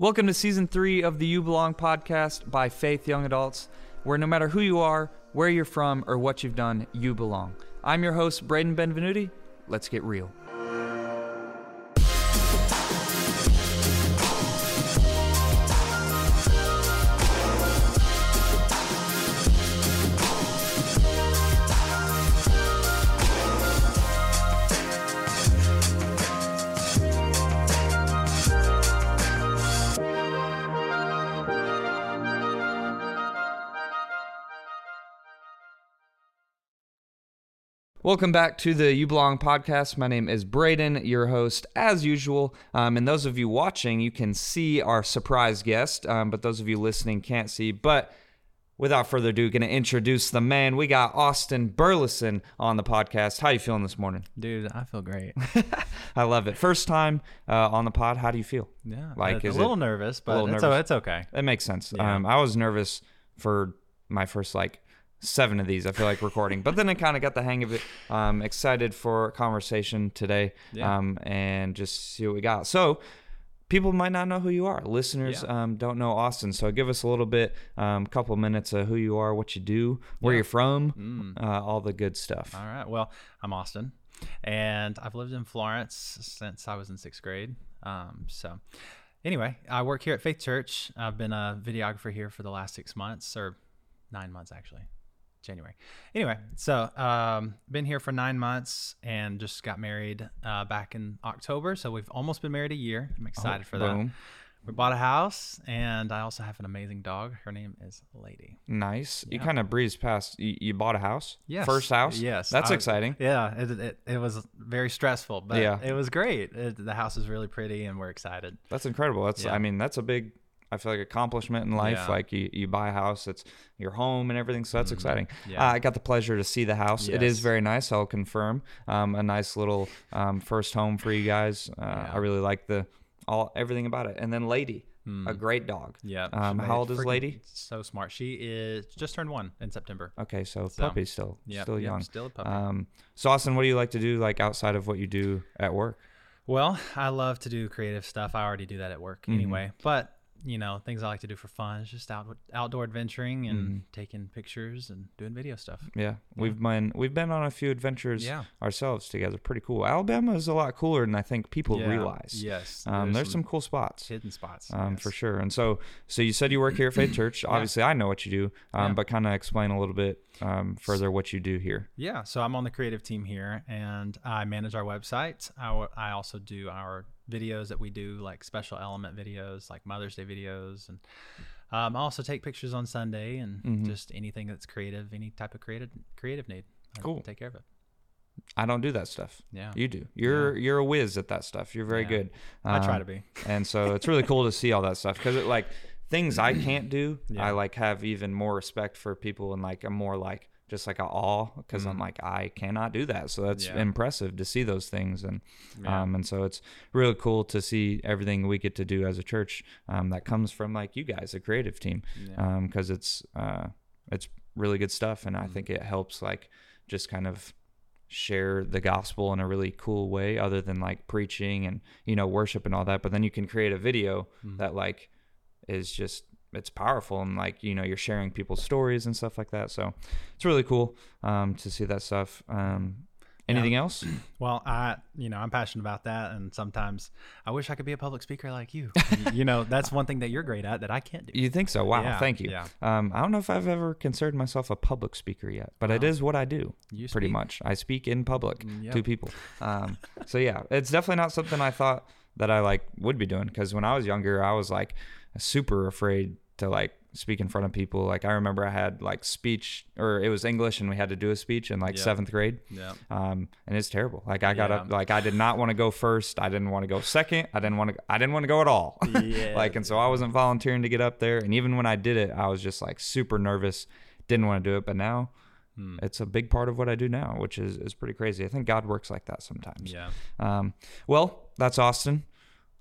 Welcome to season three of the You Belong podcast by Faith Young Adults, where no matter who you are, where you're from, or what you've done, you belong. I'm your host, Braden Benvenuti. Let's get real. Welcome back to the You Belong podcast. My name is Braden, your host, as usual. Um, and those of you watching, you can see our surprise guest, um, but those of you listening can't see. But without further ado, going to introduce the man. We got Austin Burleson on the podcast. How you feeling this morning? Dude, I feel great. I love it. First time uh, on the pod. How do you feel? Yeah, Like, a, little it nervous, but little it's, nervous? o- it's okay. It makes sense. Yeah. Um, I was nervous for my first like seven of these. I feel like recording, but then I kind of got the hang of it. Um, excited for a conversation today, Yeah. um, and just see what we got. So. People might not know who you are. Listeners Yeah. um, don't know Austin, so give us a little bit, um, couple minutes of who you are, what you do, where Yeah. you're from, Mm. uh, all the good stuff. All right. Well, I'm Austin, and I've lived in Florence since I was in sixth grade. Um, so, anyway, I work here at Faith Church. I've been a videographer here for the last six months, or nine months actually. January. Anyway, so um, been here for nine months and just got married uh, back in October. So we've almost been married a year. I'm excited for that. Oh, We bought a house, and I also have an amazing dog. Her name is Lady. Nice. You kind of breezed past. You, you bought a house. Yes. First house. Yes. That's I- exciting. Yeah, it, it, it was very stressful, but Yeah. it was great. It, the house is really pretty, and we're excited. That's incredible. That's Yeah. I mean that's a big I feel like accomplishment in life. Yeah. Like you, you buy a house, it's your home and everything. So that's exciting. Mm-hmm. Yeah. Uh, I got the pleasure to see the house. It is very nice. I'll confirm. Um, a nice little um, first home for you guys. Uh, Yeah. I really like the all everything about it. And then Lady, a great dog. Yeah. Um, how old is Lady? So smart. She is just turned one in September. Okay, so, So, puppy still, Yep, still yep, young. still a puppy. Um, so Austin, what do you like to do like outside of what you do at work? Well, I love to do creative stuff. I already do that at work Mm-hmm. anyway. But you know, things I like to do for fun is just out outdoor adventuring and Mm-hmm. taking pictures and doing video stuff. Yeah, we've been we've been on a few adventures Yeah. ourselves together. Pretty cool. Alabama is a lot cooler than I think people Yeah, realize. Yes. Um, there's some cool spots. hidden spots. Um, yes. for sure. And so, so you said you work here at Faith Church. Obviously, I know what you do, um, Yeah. but kind of explain a little bit um, further what you do here. Yeah, so I'm on the creative team here, and I manage our website. I, I also do our videos that we do, like special element videos, like Mother's Day videos, and um, I also take pictures on Sunday and Mm-hmm. just anything that's creative, any type of creative creative need. I Cool. Take care of it. I don't do that stuff. Yeah. You do. You're you're a whiz at that stuff. You're very Yeah. good. I try Um, to be. and so it's really cool to see all that stuff because it like things I can't do. Yeah. I like have even more respect for people and like I'm more like just like a awe because I'm like I cannot do that. So that's. Yeah. impressive to see those things and Yeah. um and so it's really cool to see everything we get to do as a church um that comes from like you guys, a creative team, Yeah. um because it's uh it's really good stuff and I Mm-hmm. think it helps like just kind of share the gospel in a really cool way other than like preaching and you know worship and all that but then you can create a video Mm-hmm. that like is just it's powerful and like you know you're sharing people's stories and stuff like that so it's really cool um to see that stuff um anything else Well, I, you know, I'm passionate about that, and sometimes I wish I could be a public speaker like you. you know, that's one thing that you're great at that I can't do. you think so wow Yeah, thank you yeah. um i don't know if i've ever considered myself a public speaker yet but it is what i do You pretty speak. much i speak in public yeah. to people um so yeah it's definitely not something i thought that i like would be doing because when i was younger i was like super afraid to like speak in front of people like i remember i had like speech or it was english and we had to do a speech in like Yeah. seventh grade Yeah. um and it's terrible like i got Yeah. up like i did not want to go first i didn't want to go second i didn't want to i didn't want to go at all Yeah. like and so i wasn't volunteering to get up there and even when i did it i was just like super nervous didn't want to do it but now Hmm. it's a big part of what i do now which is is pretty crazy i think god works like that sometimes Yeah. um well that's austin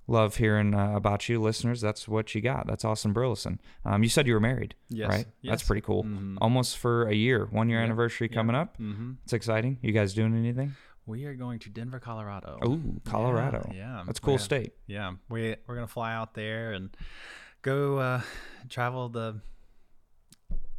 love hearing uh, about you listeners that's what you got that's austin burleson um you said you were married Yes. right that's pretty cool Mhm. almost for a year one year anniversary coming up Mm-hmm. it's exciting you guys doing anything We are going to Denver, Colorado. Oh, Colorado. Yeah, yeah. That's a cool gonna- state. Yeah, we we're gonna fly out there and go uh, travel the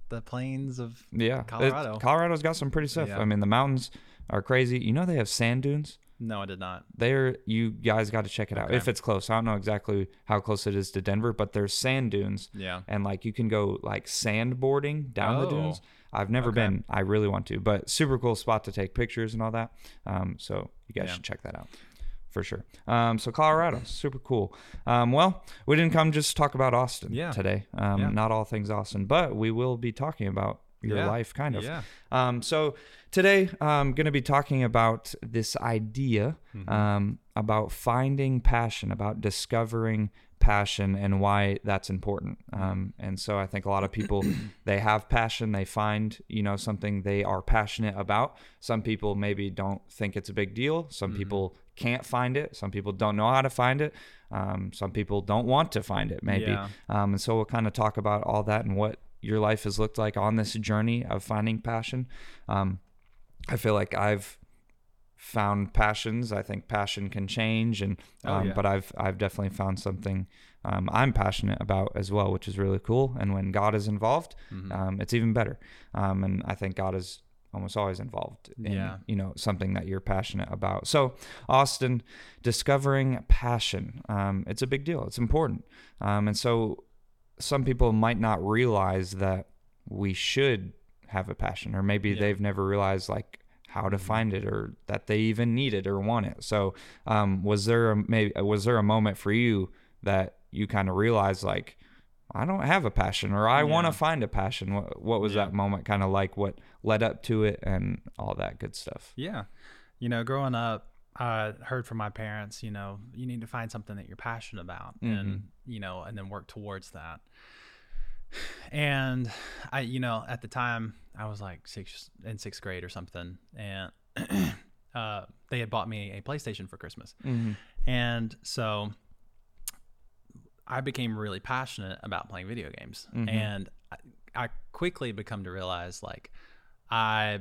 the plains of. Yeah, Colorado. Colorado's got some pretty stuff. I mean, the mountains are crazy. You know, they have sand dunes. No, I did not. There, you guys got to check it out Okay. if it's close. I don't know exactly how close it is to Denver, but there's sand dunes, Yeah. and like you can go like sandboarding down the Oh, dunes. I've never okay. been. I really want to, but super cool spot to take pictures and all that. Um, so you guys Yeah. should check that out for sure. Um, so Colorado, super cool. Um, well, we didn't come just to talk about Austin Yeah. today. Um, Yeah. Not all things Austin, but we will be talking about your Yeah. life, kind of. Yeah. Um, so today I'm going to be talking about this idea Mm-hmm. um, about finding passion, about discovering passion, and why that's important. Um, and so I think a lot of people they have passion, they find you know something they are passionate about. Some people maybe don't think it's a big deal. Some Mm-hmm. people can't find it. Some people don't know how to find it. Um, some people don't want to find it, maybe. Yeah. Um, and so we'll kind of talk about all that and what your life has looked like on this journey of finding passion. Um, I feel like I've found passions. I think passion can change, and Oh, um, yeah. but I've I've definitely found something um, I'm passionate about as well, which is really cool. And when God is involved, Mm-hmm. um, it's even better. Um, and I think God is almost always involved in Yeah. you know something that you're passionate about. So Austin, discovering passion, um, it's a big deal. It's important, um, and so some people might not realize that we should have a passion, or maybe Yeah. Mm-hmm. they've never realized like how to find it or that they even need it or want it. So, um, was there a, maybe was there a moment for you that you kind of realized like I don't have a passion or I want to find a passion? What, what was Yeah. that moment kind of like? What led up to it and all that good stuff? Yeah. You know, growing up, I heard from my parents, you know, you need to find something that you're passionate about and, you know, and then work towards that. And I, you know, at the time I was like six in sixth grade or something. And uh, they had bought me a PlayStation for Christmas. Mm-hmm. And so I became really passionate about playing video games. Mhm. And I, I quickly become to realize like I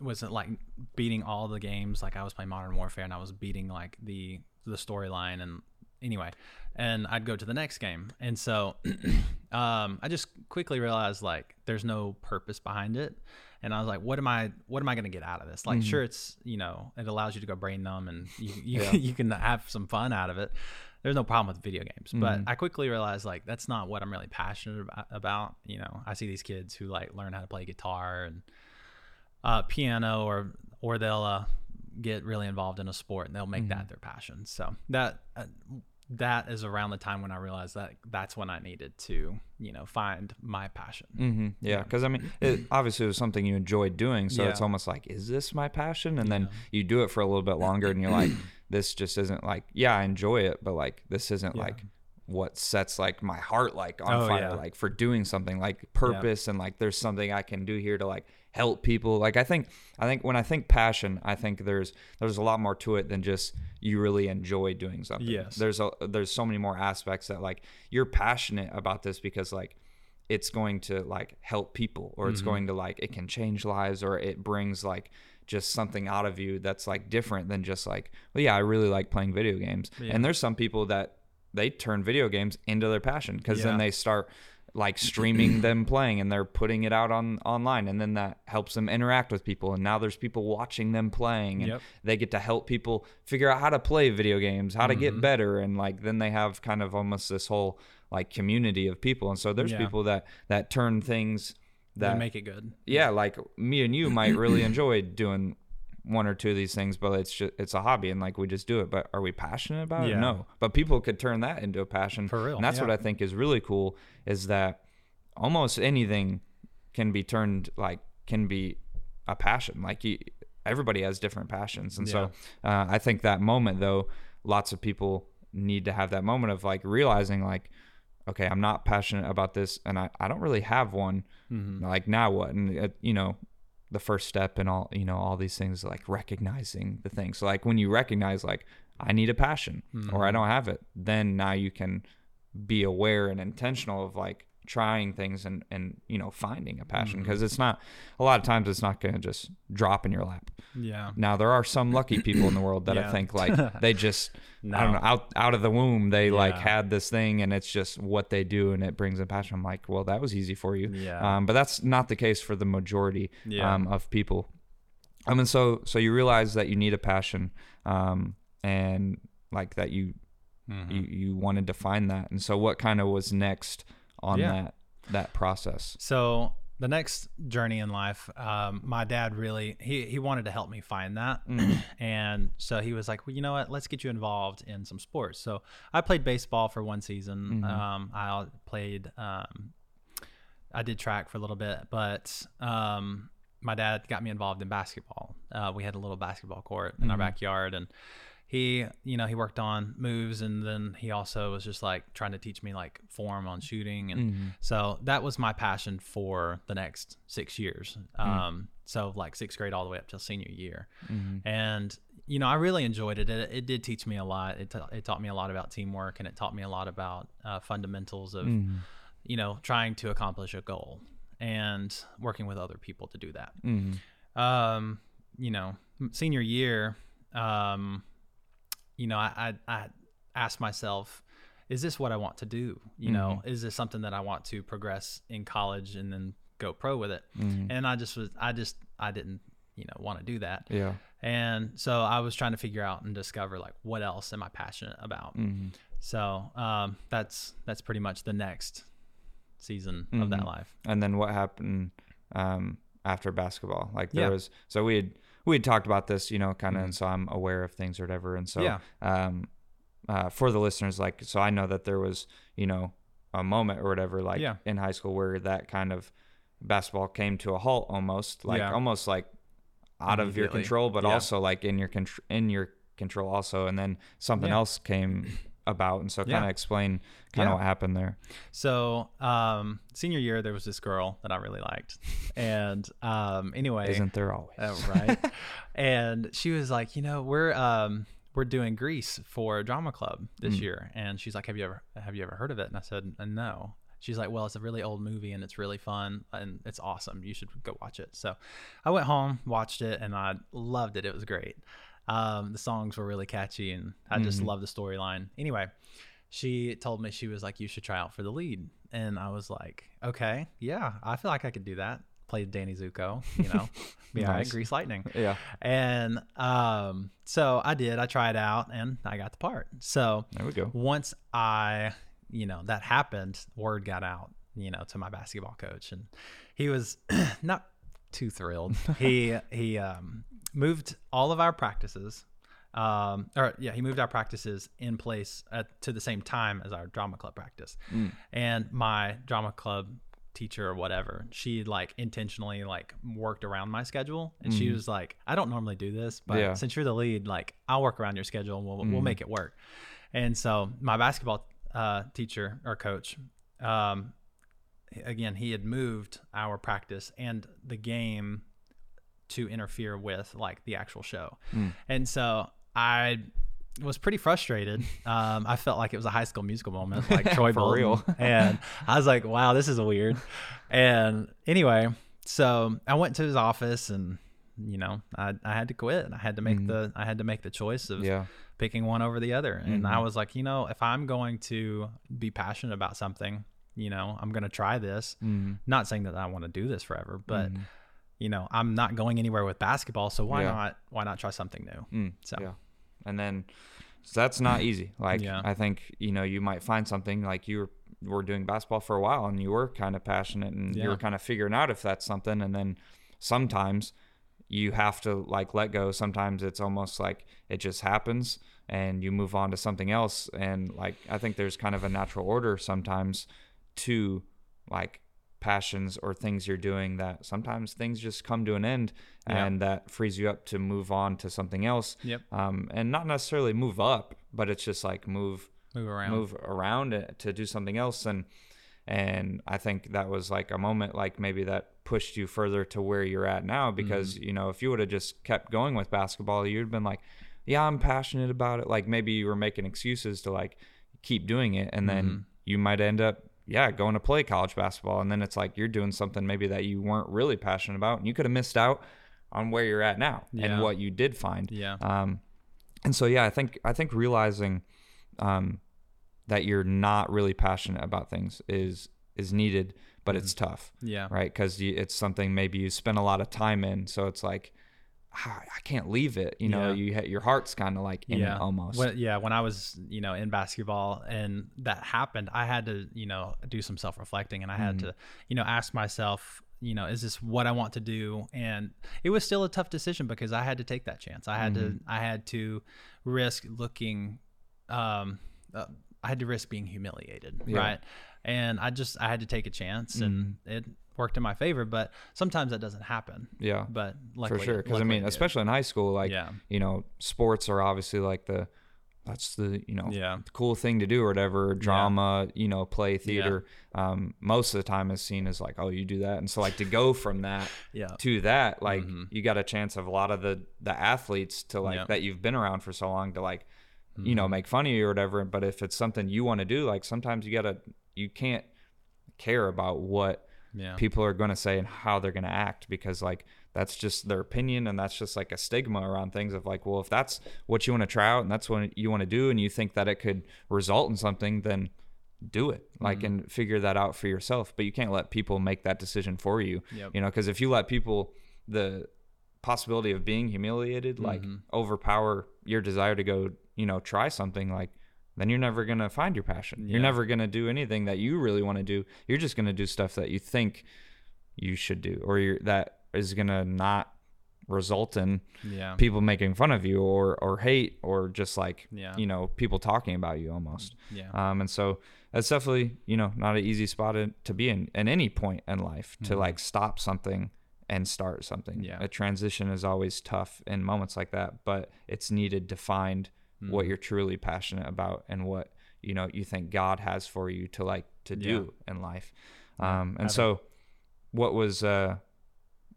wasn't like beating all the games? Like I was playing Modern Warfare and I was beating like the the storyline and anyway and I'd go to the next game. And so um, I just quickly realized like there's no purpose behind it. And I was like what am I what am I going to get out of this? Like sure it's you know it allows you to go brain numb and you you, Yeah. you can have some fun out of it. There's no problem with video games. But I quickly realized like that's not what I'm really passionate about, about. You know I see these kids who like learn how to play guitar and uh, piano or or they'll uh, get really involved in a sport and they'll make that their passion. So that uh, that is around the time when I realized that that's when I needed to you know find my passion. Mm-hmm. Yeah, because I mean, it, obviously it was something you enjoyed doing, so it's almost like, is this my passion? And then you do it for a little bit longer, and you're like, this just isn't like, yeah, I enjoy it, but like this isn't Yeah. like what sets like my heart like on Oh, fire, yeah. like for doing something like purpose and like there's something I can do here to like help people. Like I think, I think when I think passion, I think there's there's a lot more to it than just you really enjoy doing something. Yes. There's a there's so many more aspects that like you're passionate about this because like it's going to like help people or Mm-hmm. it's going to like it can change lives or it brings like just something out of you that's like different than just like well yeah i really like playing video games Yeah. and there's some people that they turn video games into their passion because then they start like streaming them playing and they're putting it out on online and then that helps them interact with people and now there's people watching them playing and Yep. they get to help people figure out how to play video games how to Mm-hmm. get better and like then they have kind of almost this whole like community of people and so there's Yeah. people that that turn things That that make it good. yeah like me and you might really enjoy doing one or two of these things but it's just it's a hobby and like we just do it. But are we passionate about it? No. But people could turn that into a passion. For real, and that's what i think is really cool is that almost anything can be turned like can be a passion. Like you everybody has different passions. And so uh, i think that moment though lots of people need to have that moment of like realizing like okay i'm not passionate about this and i, I don't really have one. Mm-hmm. like now what? And uh, you know the first step and all you know all these things like recognizing the things so like when you recognize like i need a passion or i mm-hmm. don't have it then now you can be aware and intentional of like trying things and and you know finding a passion because it's not a lot of times it's not going to just drop in your lap. Yeah. Now there are some lucky people in the world that I think like they just No. I don't know out out of the womb they like had this thing and it's just what they do and it brings a passion. I'm like, well, that was easy for you. Yeah. Um, but that's not the case for the majority Yeah. um, of people. I mean, so so you realize that you need a passion, um, and like that you Mhm. you you wanted to find that, and so what kind of was next on Yeah. that that process? So the next journey in life, um, my dad really he he wanted to help me find that, Mm. and so he was like, well, you know what, let's get you involved in some sports. So I played baseball for one season. Mhm. Um, I played. Um, I did track for a little bit, but um, my dad got me involved in basketball. Uh, we had a little basketball court in our Mhm. backyard, and he, you know, he worked on moves, and then he also was just like trying to teach me like form on shooting, and Mhm. so that was my passion for the next six years. Um, so like sixth grade all the way up till senior year, Mhm. and you know, I really enjoyed it. It, it did teach me a lot. It, ta- it taught me a lot about teamwork, and it taught me a lot about uh, fundamentals of Mhm. you know trying to accomplish a goal and working with other people to do that. Mhm. Um, you know, senior year, um, you know, I, I, I asked myself, is this what I want to do? You know, is this something that I want to progress in college and then go pro with it? Mhm. And I just was, I just, I didn't, you know, want to do that. Yeah. And so I was trying to figure out and discover like what else am I passionate about. Mhm. So um, that's that's pretty much the next season of that Mhm. life. And then what happened um, after basketball? Like there Yeah. was so we had we had talked about this, you know, kind of, Mhm. and so I'm aware of things or whatever, and so Yeah. um, uh, for the listeners, like, so I know that there was, you know, a moment or whatever, like Yeah. in high school where that kind of basketball came to a halt, almost like Yeah. almost like out of your control, but also like in your contr- in your control also, and then something else came about, and so kind of Yeah. explain kind of Yeah. what happened there. So um, senior year, there was this girl that I really liked, and um, anyway, Isn't there always? Oh, right. and she was like, you know, we're um we're doing Grease for drama club this Mm. year, and she's like, have you ever have you ever heard of it? And I said, "Uh, no. She's like, well, it's a really old movie and it's really fun and it's awesome. You should go watch it. So I went home, watched it, and I loved it. It was great. Um, the songs were really catchy, and I just Mhm. loved the storyline. Anyway, she told me she was like, you should try out for the lead, and I was like, okay, yeah, I feel like I could do that. Played Danny Zuko, you know, be all right, Grease Lightning. yeah, And um, so I did. I tried out and I got the part. So there we go. once I, you know, that happened, word got out, you know, to my basketball coach, and he was not too thrilled. he he um, moved all of our practices. Um, or yeah, he moved our practices in place at, to the same time as our drama club practice. Mm. And my drama club teacher or whatever, she like intentionally like worked around my schedule, and she Mhm. was like, "I don't normally do this, but Yeah. since you're the lead, like I'll work around your schedule and we'll we'll Mhm. make it work." And so my basketball uh, teacher or coach, um, again, he had moved our practice and the game to interfere with like the actual show. Mm. And so I was pretty frustrated. Um, I felt like it was a high school musical moment, like Troy For Bolton. real. and I was like, wow, this is weird. And anyway, so I went to his office and you know, I, I had to quit. I had to make Mhm. the I had to make the choice of Yeah, picking one over the other. And I Mhm. was like, you know, if I'm going to be passionate about something, you know, I'm going to try this. mm. Not saying that I want to do this forever, but Mhm. You know, I'm not going anywhere with basketball, so why Yeah. not why not try something new? Mm, So- yeah, and then so that's not easy. Like Yeah. I think you know you might find something like you were, were doing basketball for a while and you were kind of passionate and you were kind of figuring out if that's something, and then sometimes you have to like let go. Sometimes it's almost like it just happens and you move on to something else. And like I think there's kind of a natural order sometimes to like passions or things you're doing that sometimes things just come to an end and that frees you up to move on to something else Yep. um, and not necessarily move up but it's just like move Move around. move around to do something else and and i think that was like a moment like maybe that pushed you further to where you're at now because Mm-hmm. you know if you would have just kept going with basketball you'd have been like yeah i'm passionate about it like maybe you were making excuses to like keep doing it and then Mhm. you might end up yeah, going to play college basketball. And then it's like you're doing something maybe that you weren't really passionate about and you could have missed out on where you're at now Yeah. and what you did find. Yeah. Um, and so, yeah, I think, I think realizing, um, that you're not really passionate about things is, is needed, but it's tough, Yeah. right? Cause you, it's something maybe you spend a lot of time in. So it's like, "Ah, I can't leave it. You know, Yeah. you ha- your heart's kind of like in yeah it almost. When, yeah when i was you know in basketball and that happened i had to you know do some self-reflecting and i had Mm-hmm. to you know ask myself you know is this what i want to do and it was still a tough decision because i had to take that chance i had Mm-hmm. to i had to risk looking um uh, i had to risk being humiliated Yeah. right and i just i had to take a chance and Mm-hmm. it worked in my favor but sometimes that doesn't happen yeah. but like for sure because i mean especially in high school like Yeah. you know sports are obviously like the that's the you know Yeah. cool thing to do or whatever drama you know play theater um most of the time is seen as like oh you do that and so like to go from that yeah to that like Mhm. you got a chance of a lot of the the athletes to like Yeah. that you've been around for so long to like you Mm-hmm. know make fun of you or whatever but if it's something you want to do like sometimes you gotta you can't care about what yeah people are going to say and how they're going to act because like that's just their opinion and that's just like a stigma around things of like well if that's what you want to try out and that's what you want to do and you think that it could result in something then do it like Mm-hmm. and figure that out for yourself but you can't let people make that decision for you Yep. you know because if you let people the possibility of being humiliated like Mm-hmm. overpower your desire to go you know try something like then you're never going to find your passion. You're never going to do anything that you really want to do. You're just going to do stuff that you think you should do or you're, that is going to not result in yeah. people making fun of you or or hate or just like Yeah. you know people talking about you almost. Yeah. Um and so that's definitely you know not an easy spot to, to be in at any point in life to like stop something and start something. Yeah. a transition is always tough in moments like that but it's needed to find what you're truly passionate about and what you know you think god has for you to like to do in life. Um and so what was uh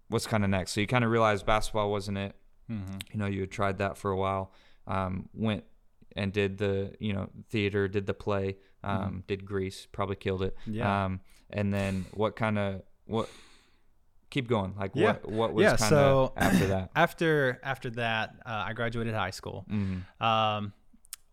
what's kind of next? So you kind of realized basketball wasn't it. Hmm you know you had tried that for a while um, went and did the you know theater did the play um, did grease probably killed it. Mm-hmm. Yeah. um, and then what kind of what keep going like Yeah. what what was Yeah, kind of so- after that after after that uh, i graduated high school Mhm. um,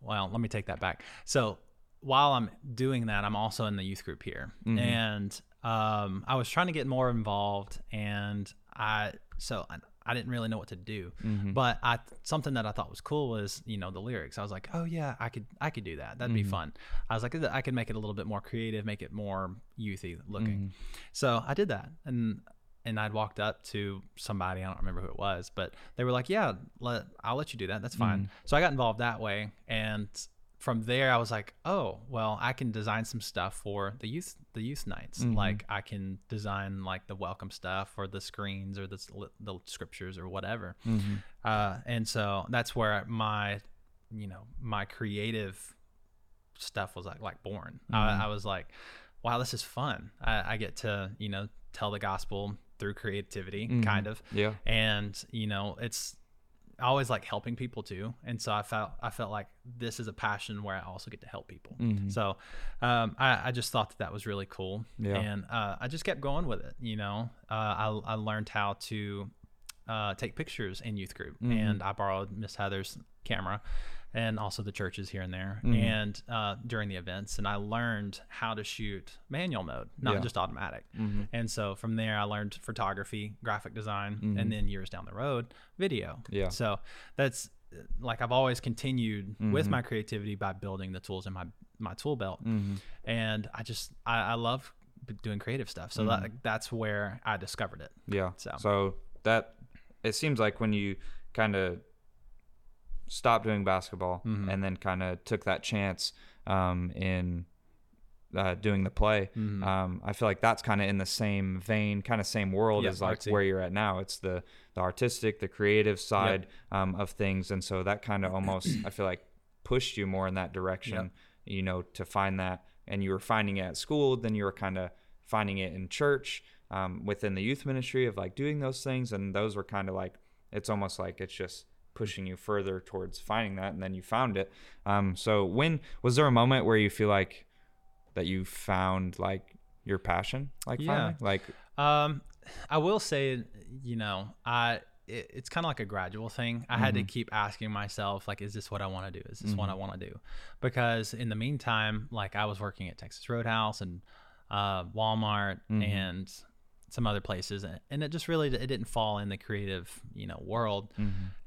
well let me take that back so while i'm doing that i'm also in the youth group here Mhm. and um, i was trying to get more involved and i so I, I didn't really know what to do Mhm. but i something that i thought was cool was you know the lyrics i was like oh yeah i could i could do that that'd be Mhm. fun i was like i could make it a little bit more creative make it more youthy looking Mhm. so I did that, and and I'd walked up to somebody I don't remember who it was, but they were like, "Yeah, let I'll let you do that. That's fine." So I got involved that way, and from there I was like, "Oh, well, I can design some stuff for the youth the youth nights. Mhm. Like I can design like the welcome stuff or the screens or the the scriptures or whatever." Mhm. Uh, and so that's where my you know my creative stuff was like like born Mhm. I, I was like wow this is fun I, I get to you know tell the gospel through creativity Mhm. kind of yeah and you know it's I always like helping people too and so i felt i felt like this is a passion where i also get to help people Mhm. so um, I, I just thought that that was really cool Yeah. and uh, i just kept going with it you know uh, I, I learned how to uh, take pictures in youth group Mhm. and i borrowed miss heather's camera and also the churches here and there Mhm. and uh, during the events and i learned how to shoot manual mode not Yeah. just automatic Mhm. and so from there, I learned photography, graphic design, Mhm. and then years down the road, video. Yeah. So that's uh, like I've always continued with Mhm. my creativity by building the tools in my my tool belt, Mhm. and I just I, I love doing creative stuff. So that that's where I discovered it. Yeah. So. So that it seems like when you kind of stopped doing basketball Mhm. and then kind of took that chance um, in uh, doing the play, Mhm. um, I feel like that's kind of in the same vein, kind of same world Yeah, as like artsy. where you're at now. It's the the artistic, the creative side um, of things, and so that kind of almost I feel like pushed you more in that direction. You know, to find that, and you were finding it at school, then you were kind of finding it in church, um, within the youth ministry of like doing those things, and those were kind of like it's almost like it's just pushing you further towards finding that, and then you found it. Um, so when was there a moment where you feel like that you found like your passion like Yeah. finally like Um, I will say, you know, I it, it's kind of like a gradual thing. I had to keep asking myself, like, is this what I want to do? Is this what I want to do? Because in the meantime, like, I was working at Texas Roadhouse and uh, Walmart and some other places, and- it just really it didn't fall in the creative, you know, world.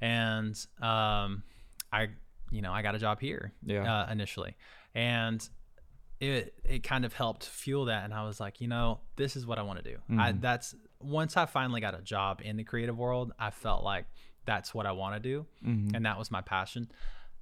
And um, I, you know, I got a job here Yeah. uh, initially, and it it kind of helped fuel that and i was like you know this is what i want to do Mm-hmm. that's once i finally got a job in the creative world i felt like that's what i want to do Mm-hmm. and that was my passion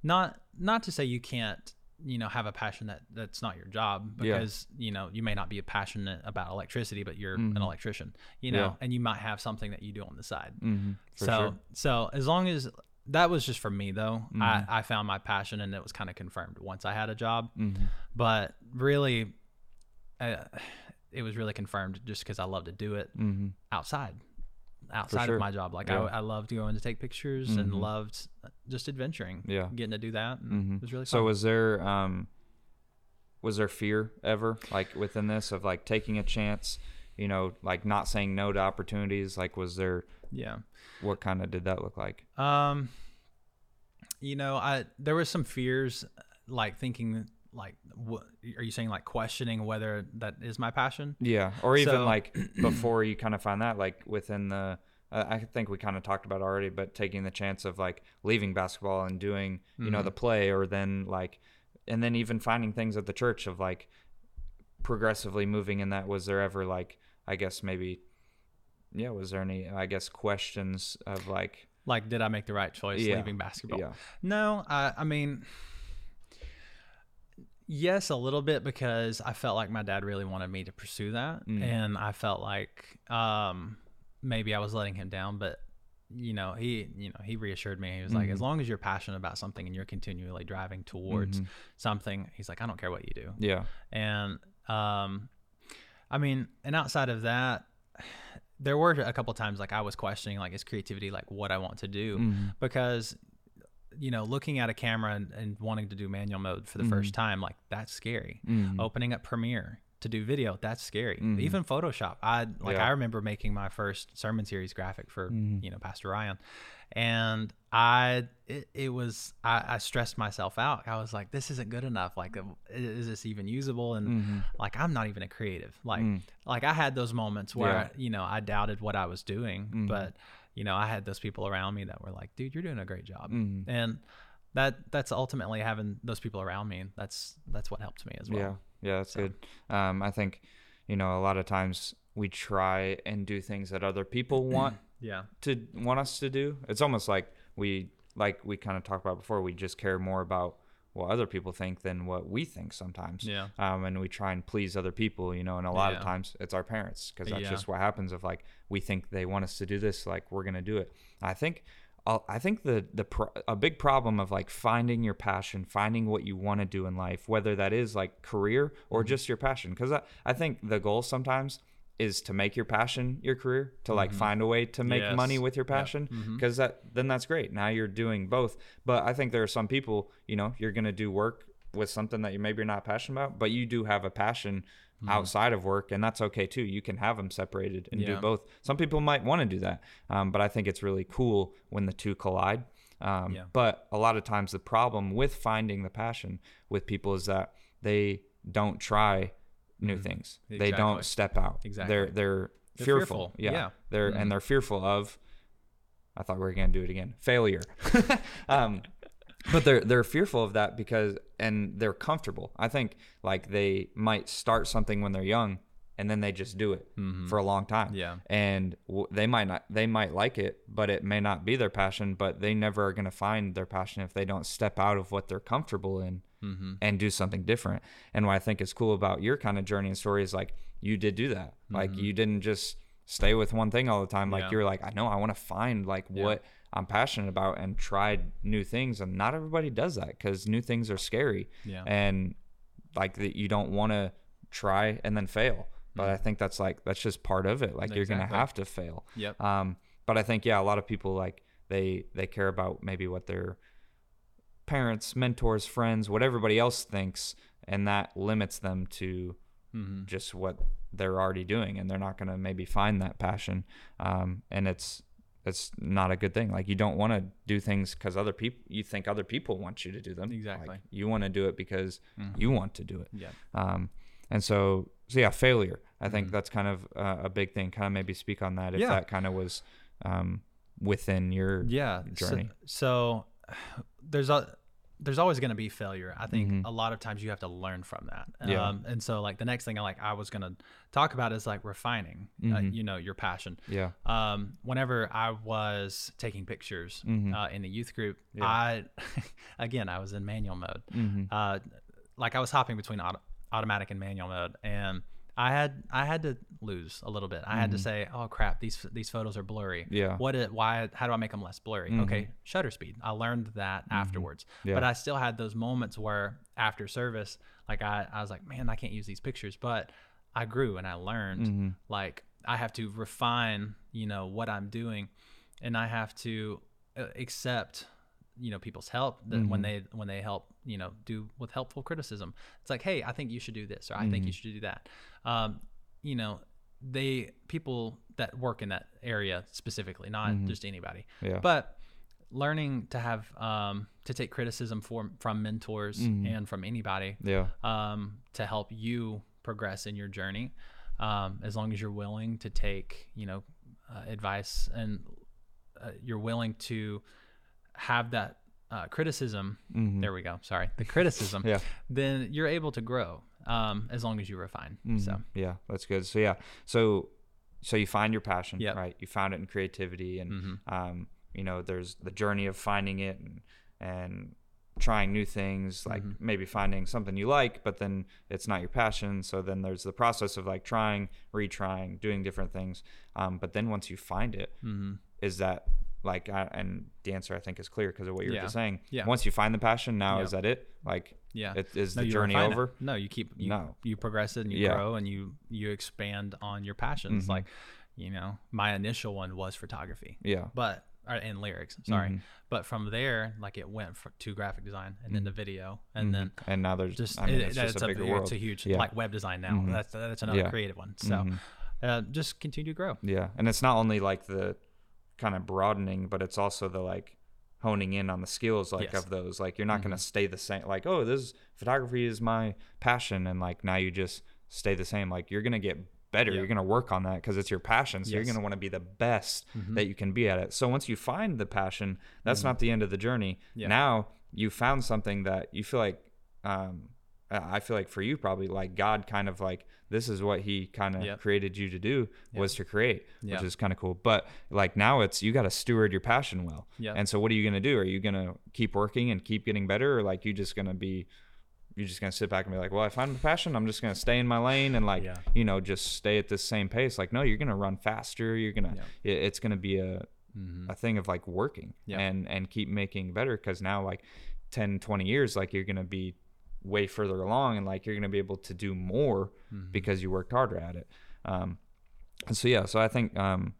not not to say you can't you know have a passion that that's not your job Yeah. because you know you may not be passionate about electricity but you're an electrician you know Mm-hmm. Yeah. and you might have something that you do on the side mm-hmm, so sure. so as long as that was just for me though Mm-hmm. I, I found my passion and it was kind of confirmed once i had a job Mm-hmm. but really uh, it was really confirmed just because i love to do it Mm-hmm. outside outside sure. of my job like Yeah. I, I loved going to take pictures and Mhm. loved just adventuring Yeah. getting to do that and Mhm. it was really fun So was there um was there fear ever like within this of like taking a chance, you know, like not saying no to opportunities? Like was there yeah what kind of did that look like? Um, you know, I there was some fears, like thinking, like, what are you saying? Like questioning whether that is my passion? Yeah, or even So- like before you kind of find that like within the uh, I think we kind of talked about already, but taking the chance of like leaving basketball and doing, you know, the play or then like and then even finding things at the church of like progressively moving in that was there ever like I guess maybe yeah, was there any I guess questions of like Like, did I make the right choice Yeah. leaving basketball? yeah. No, I, I mean, yes, a little bit because I felt like my dad really wanted me to pursue that, Mm. and I felt like um, maybe I was letting him down, but you know, he, you know, he reassured me. He was like, Mhm. as long as you're passionate about something and you're continually driving towards Mhm. something, he's like, I don't care what you do. Yeah. And um, I mean, and outside of that, there were a couple times like I was questioning like is creativity like what I want to do Mhm. because you know looking at a camera and, and wanting to do manual mode for the first time like that's scary. Mhm. Opening up Premiere to do video that's scary. Mhm. Even Photoshop. I like Yeah. I remember making my first sermon series graphic for Mhm. you know Pastor Ryan, and I it, it was I, I stressed myself out. I was like, this isn't good enough. Like, uh, is this even usable? And Mhm. like I'm not even a creative. Like Mm. like I had those moments where Yeah. you know I doubted what I was doing, Mhm. but you know I had those people around me that were like, dude, you're doing a great job, Mhm. and that that's ultimately having those people around me. That's that's what helped me as well. Yeah, yeah, that's So- good. Um, I think, you know, a lot of times we try and do things that other people want Yeah. to want us to do. It's almost like we, like we kind of talked about before, we just care more about what other people think than what we think sometimes. Yeah. Um, and we try and please other people, you know, and a lot Yeah. of times it's our parents because that's Yeah. just what happens. Of like we think they want us to do this, like we're gonna do it. I think. I'll- I think the the pro- a big problem of like finding your passion, finding what you want to do in life, whether that is like career or Mm-hmm. just your passion, because I, I think the goal sometimes is to make your passion your career, to like find a way to make Mm-hmm. Yes. money with your passion, because that then that's great. Now you're doing both. But I think there are some people, you know, you're gonna do work with something that you maybe you're not passionate about, but you do have a passion outside of work, and that's okay too. You can have them separated and do both. Some people might want to do that, um, but I think it's really cool when the two collide. Um, Yeah. But a lot of times, the problem with finding the passion with people is that they don't try new things. They don't step out. Exactly. They're they're, They're fearful. fearful. Yeah. Yeah. They're Mhm. and they're fearful of. I thought we were gonna do it again. Failure. um, but they're they're fearful of that because and they're comfortable. I think like they might start something when they're young and then they just do it for a long time. Mm-hmm. Yeah. And w- they might not they might like it, but it may not be their passion, but they never are going to find their passion if they don't step out of what they're comfortable in Mm-hmm. and do something different. And what I think is cool about your kind of journey and story is like you did do that. Like you didn't just stay with one thing all the time. Like Mm-hmm. Yeah. you're like, I know I want to find like what I'm passionate about and try new things. And not everybody does that because new things are scary. Yeah. And like that you don't want to try and then fail. But I think that's like that's just part of it. Like you're gonna Mm-hmm. Have to fail. Yep. Um, but I think yeah, a lot of people like they they care about maybe what their parents, mentors, friends, what everybody else thinks, and that limits them to Mhm. just what they're already doing and they're not going to maybe find that passion um, and it's it's not a good thing like you don't want to do things because other people you think other people want you to do them Exactly. Like, you want to do it because Mhm. you want to do it Yeah. um, and so so yeah failure i think Mhm. that's kind of uh, a big thing kind of maybe speak on that if Yeah. that kind of was um, within your yeah journey. So, so there's a there's always going to be failure. I think Mhm. a lot of times you have to learn from that. Yeah. Um, and so like the next thing I like I was going to talk about is like refining, uh, Mhm. you know, your passion. yeah Um, whenever I was taking pictures Mhm. uh, in the youth group, Yeah. I again I was in manual mode. hmm Uh, like I was hopping between auto- automatic and manual mode, and I had I had to lose a little bit. I had to Mhm. say, "Oh crap, these these photos are blurry. yeah What? Why? How do I make them less blurry? Mhm. Okay, shutter speed. I learned that afterwards, Yeah. but I still had those moments where after service, like I I was like, man, I can't use these pictures, but I grew and I learned. Mhm. Like I have to refine, you know, what I'm doing, and I have to uh, accept you know people's help that when they when they help you know do with helpful criticism it's like hey i think you should do this or i think you Mhm. should do that um, you know they people that work in that area specifically not Mhm. just anybody yeah but learning to have um, to take criticism from from mentors Mhm. and from anybody yeah um, to help you progress in your journey um, as long as you're willing to take you know uh, advice and uh, you're willing to have that uh, criticism Mhm. there we go sorry the criticism yeah then you're able to grow um, as long as you refine so Mhm. yeah that's good so yeah so so you find your passion Yep. right you found it in creativity and mhm. um, you know there's the journey of finding it and and trying new things like Mhm. maybe finding something you like but then it's not your passion so then there's the process of like trying retrying doing different things um, but then once you find it Mhm. is that like uh, and the answer i think is clear because of what you were Yeah. just saying Yeah. once you find the passion now Yeah. is that it like yeah it, is No, the journey refine it. over No, you keep you, No. you progress it and you Yeah. grow and you you expand on your passions. Mhm. Like, you know, my initial one was photography, yeah but or, and lyrics. Sorry, Mhm. but from there, like it went for, to graphic design and then Mhm. to video and Mhm. then and now there's just i mean it- it's just that's a bigger it's a huge like web design now. Mhm. That's that's another creative one. So Mhm. uh, just continue to grow. Yeah, and it's not only like the kind of broadening, but it's also the like honing in on the skills like Yes. of those. Like you're not going Mhm. to stay the same. Like oh, this photography is my passion, and like now you just stay the same. Like you're going to get better. Yeah. You're going to work on that because it's your passion. So you're going to want to be the best Mhm. that you can be at it. So once you find the passion, that's not the end of the journey. Mm-hmm. Yeah. Now you found something that you feel like. um I I feel like for you probably like God kind of like this is what he kind of Yep. created you to do was to create, Yeah. which is kind of cool. But like now it's you got to steward your passion well. Yeah. And so what are you going to do? Are you going to keep working and keep getting better or like you just going to be you're just going to sit back and be like, "Well, I found the passion. I'm just going to stay in my lane and like, Yeah. you know, just stay at this same pace." Like, no, you're going to run faster. You're going to it, it's going to be a Mhm. a thing of like working and and keep making better because now like 10 20 years like you're going to be way further along and like you're going to be able to do more Mhm. because you worked harder at it um and so yeah so i think um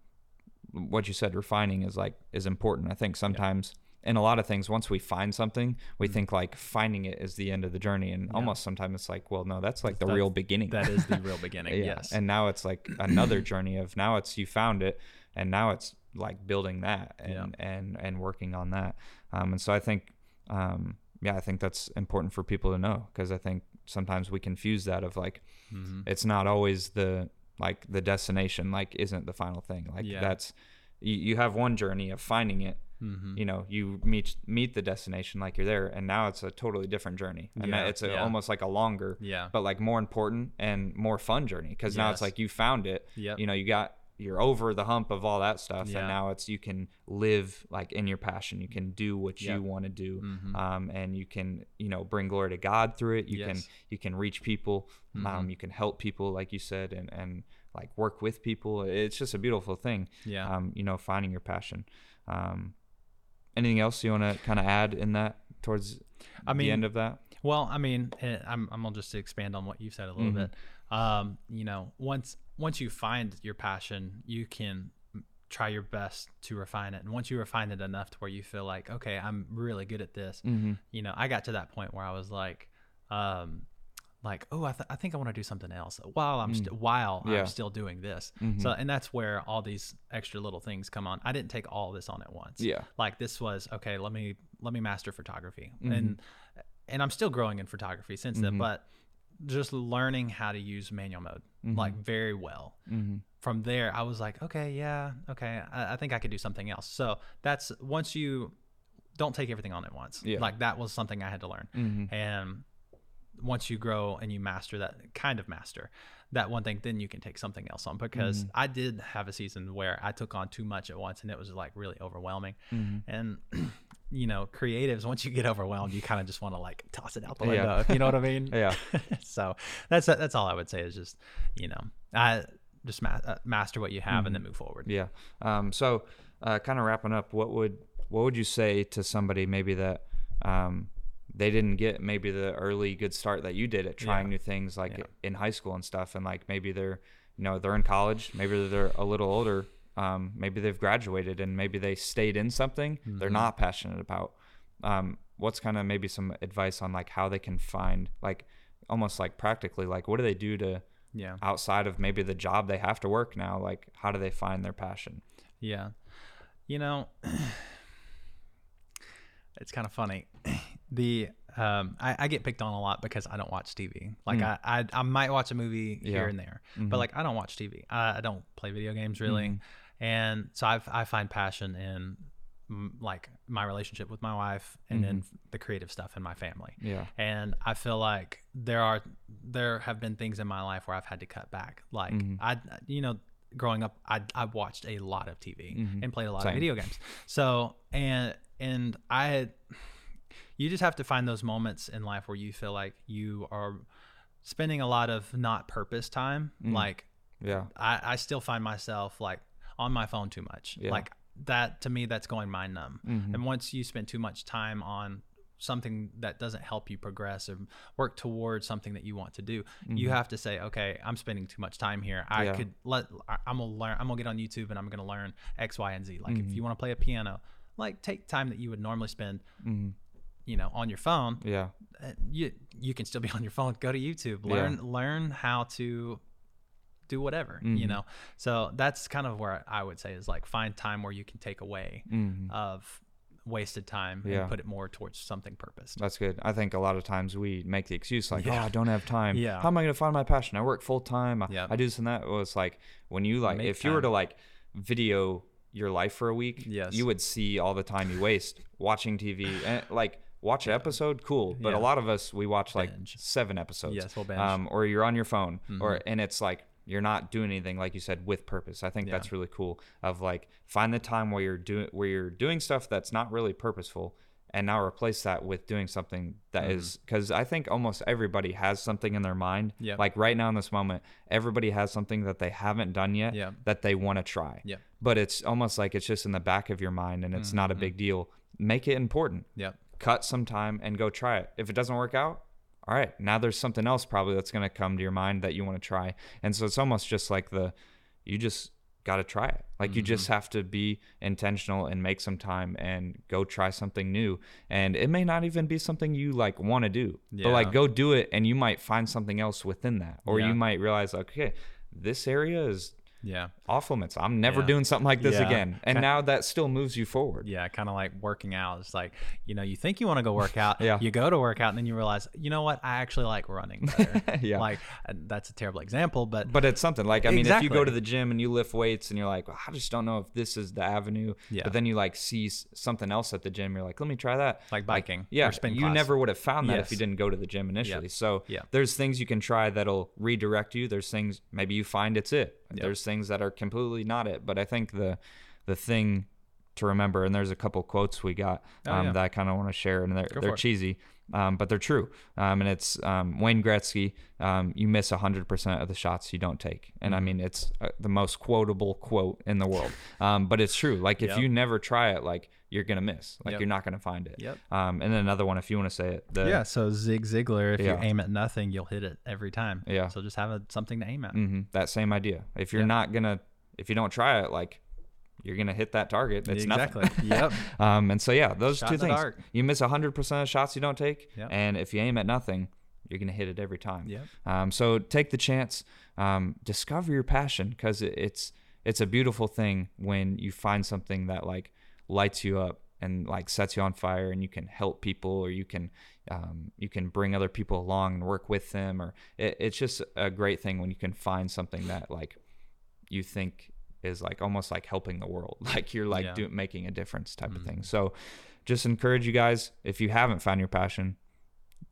what you said refining is like is important i think sometimes in a lot of things once we find something we think like finding it is the end of the journey and Mm-hmm. Yeah. almost sometimes it's like well no that's like the That's- real beginning That is the real beginning. yeah. Yes. And now it's like another journey of now it's you found it and now it's like building that and Yeah. and and working on that. Um, and so I think um, yeah, I think that's important for people to know because I think sometimes we confuse that of like Mhm. it's not always the like the destination like isn't the final thing. Like Yeah. that's you, you have one journey of finding it Mhm. you know you meet meet the destination like you're there and now it's a totally different journey and Yeah, it's a, yeah. almost like a longer Yeah. but like more important and more fun journey because now it's like you found it Yep. you know you got you're over the hump of all that stuff Yeah. and now it's you can live like in your passion you can do what you want to do Mhm. um, and you can you know bring glory to god through it you can you can reach people um, Mhm. you can help people like you said and and like work with people it's just a beautiful thing Yeah. um, you know finding your passion um, anything else you want to kind of add in that towards I the mean, end of that Well, I mean, eh, I'm I'm gonna just expand on what you said a little Mhm. bit. Um, you know, once once you find your passion, you can try your best to refine it, and once you refine it enough to where you feel like, okay, I'm really good at this. mm-hmm. You know, I got to that point where I was like, um, like oh I, th- I think i want to do something else while i'm st- while Mm. Yeah. i'm still doing this Mhm. so and that's where all these extra little things come on i didn't take all this on at once Yeah. like this was okay let me let me master photography Mhm. and and i'm still growing in photography since then Mhm. but just learning how to use manual mode like very well Mm-hmm. from there i was like okay yeah okay I, I think i could do something else so that's once you don't take everything on at once Yeah. like that was something i had to learn Mm-hmm. and once you grow and you master that kind of master that one thing then you can take something else on because Mm-hmm. i did have a season where i took on too much at once and it was like really overwhelming Mm-hmm. and you know creatives once you get overwhelmed you kind of just want to like toss it out the window you know what i mean Yeah. so that's that's all i would say is just you know i just ma- uh, master what you have and then move forward Yeah. Um, so, uh, kind of wrapping up, what would what would you say to somebody maybe that um, they didn't get maybe the early good start that you did at trying Yeah. new things like Yeah. in high school and stuff, and like maybe they're you know they're in college, maybe they're a little older, um, maybe they've graduated and maybe they stayed in something they're Mhm. not passionate about. Um, what's kind of maybe some advice on like how they can find like almost like practically like what do they do to yeah outside of maybe the job they have to work now like how do they find their passion Yeah. You know, it's kind of funny. The um, I, I get picked on a lot because I don't watch TV. Like Mm. I, I I might watch a movie Yeah. here and there, Mhm. but like I don't watch TV. I, I don't play video games really, Mhm. and so I I find passion in mm, like my relationship with my wife and then Mm-hmm. the creative stuff in my family. yeah And I feel like there are there have been things in my life where I've had to cut back. Like Mhm. I you know growing up I I watched a lot of TV Mhm. and played a lot Same. of video games. So and and I had you just have to find those moments in life where you feel like you are spending a lot of not purpose time. Mm. Like yeah I, I still find myself like on my phone too much. Yeah. Like that to me that's going mind numb. Mhm. And once you spend too much time on something that doesn't help you progress or work towards something that you want to do, you Mhm. have to say, okay, I'm spending too much time here. I Yeah. could let I'm gonna learn. I'm gonna get on YouTube and I'm gonna learn X, Y, and Z. Like Mhm. if you want to play a piano, like take time that you would normally spend, Mhm. You know, on your phone. yeah uh, You you can still be on your phone. Go to YouTube. Yeah. Learn learn how to do whatever you Mhm. know so that's kind of where i would say is like find time where you can take away Mhm. of wasted time Yeah. and put it more towards something purpose. that's good i think a lot of times we make the excuse like Yeah. oh i don't have time Yeah. how am i going to find my passion i work full time I, Yep. I do this and that well it's like when you like Make if you were to like video your life for a week Yes. you would see all the time you waste watching tv and like watch an episode cool but Yeah. a lot of us we watch like Binge. seven episodes Yes, we'll binge. um, or you're on your phone or Mhm. and it's like you're not doing anything like you said with purpose i think Yeah. that's really cool of like find the time where you're doing where you're doing stuff that's not really purposeful and now replace that with doing something that Mhm. is because i think almost everybody has something in their mind Yep. like right now in this moment everybody has something that they haven't done yet Yep. that they want to try Yep. but it's almost like it's just in the back of your mind and it's not a Mhm. big deal make it important Yep. Cut some time and go try it. If it doesn't work out, all right, now there's something else probably that's going to come to your mind that you want to try. And so it's almost just like the you just got to try it. Like you just mm-hmm. have to be intentional and make some time and go try something new. And it may not even be something you like want to do. But like go do it and you might find something else within that. Or Yeah. you might realize okay, this area is Yeah. off limits. I'm never Yeah. doing something like this Yeah. again. And Ki- now that still moves you forward. Yeah. Kind of like working out. It's like, you know, you think you want to go work out. Yeah. You go to work out and then you realize, you know what? I actually like running better. Yeah. Like, uh, that's a terrible example, but, But it's something like I mean, if you go to the gym and you lift weights and you're like, well, I just don't know if this is the avenue. Yeah. But then you like see something else at the gym, you're like, let me try that. Like biking yeah, or you class. never would have found that if you didn't go to the gym initially. So Yeah. there's things you can try that'll redirect you. There's things maybe you find it's it. Yep. There's things that are completely not it. But I think the the thing to remember, and there's a couple quotes we got Oh, um, yeah. that I kind of want to share, and they're they're cheesy, um, but they're true. Um, and it's um, Wayne Gretzky. Um, you miss hundred percent of the shots you don't take, and Mm-hmm. I mean it's uh, the most quotable quote in the world. Um, but it's true. Like if Yep. you never try it, like you're gonna miss. Like Yep. you're not gonna find it. Yep. Um, and then another one, if you want to say it. The, yeah. So Zig Ziglar, if Yeah. you aim at nothing, you'll hit it every time. Yeah. So just have a, something to aim at. hmm that same idea. If you're Yep. not gonna, if you don't try it, like you're gonna hit that target. It's exactly. nothing. yep. Um, and so yeah, those Shot two things. dark. You miss hundred percent of shots you don't take, Yep. and if you aim at nothing, you're gonna hit it every time. Yep. Um, so take the chance, um, discover your passion because it, it's it's a beautiful thing when you find something that like lights you up and like sets you on fire and you can help people or you can um, you can bring other people along and work with them or it, it's just a great thing when you can find something that like you think is like almost like helping the world like you're like Yeah. do, making a difference type of thing Mhm. so just encourage you guys if you haven't found your passion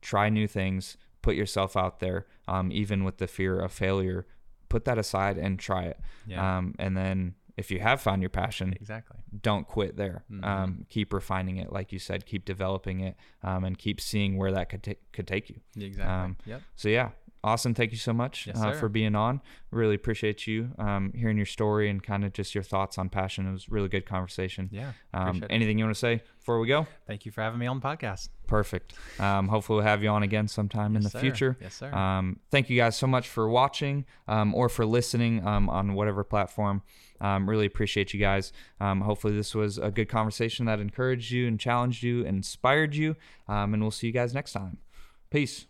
try new things put yourself out there um, even with the fear of failure put that aside and try it Yeah. um, and then if you have found your passion exactly. don't quit there. Mhm. Um, keep refining it, like you said. Keep developing it, um, and keep seeing where that could ta- could take you. Exactly. Um, yep. So yeah, Austin, thank you so much Yes, uh, for being on. Really appreciate you um, hearing your story and kind of just your thoughts on passion. It was a really good conversation. Yeah. Um, anything you want to say before we go? Thank you for having me on the podcast. Perfect. Um, hopefully, we'll have you on again sometime in the sir. future. Yes, sir. Um, thank you guys so much for watching um, or for listening um, on whatever platform. Um, really appreciate you guys. Um, hopefully, this was a good conversation that encouraged you and challenged you, and inspired you. Um, and we'll see you guys next time. Peace.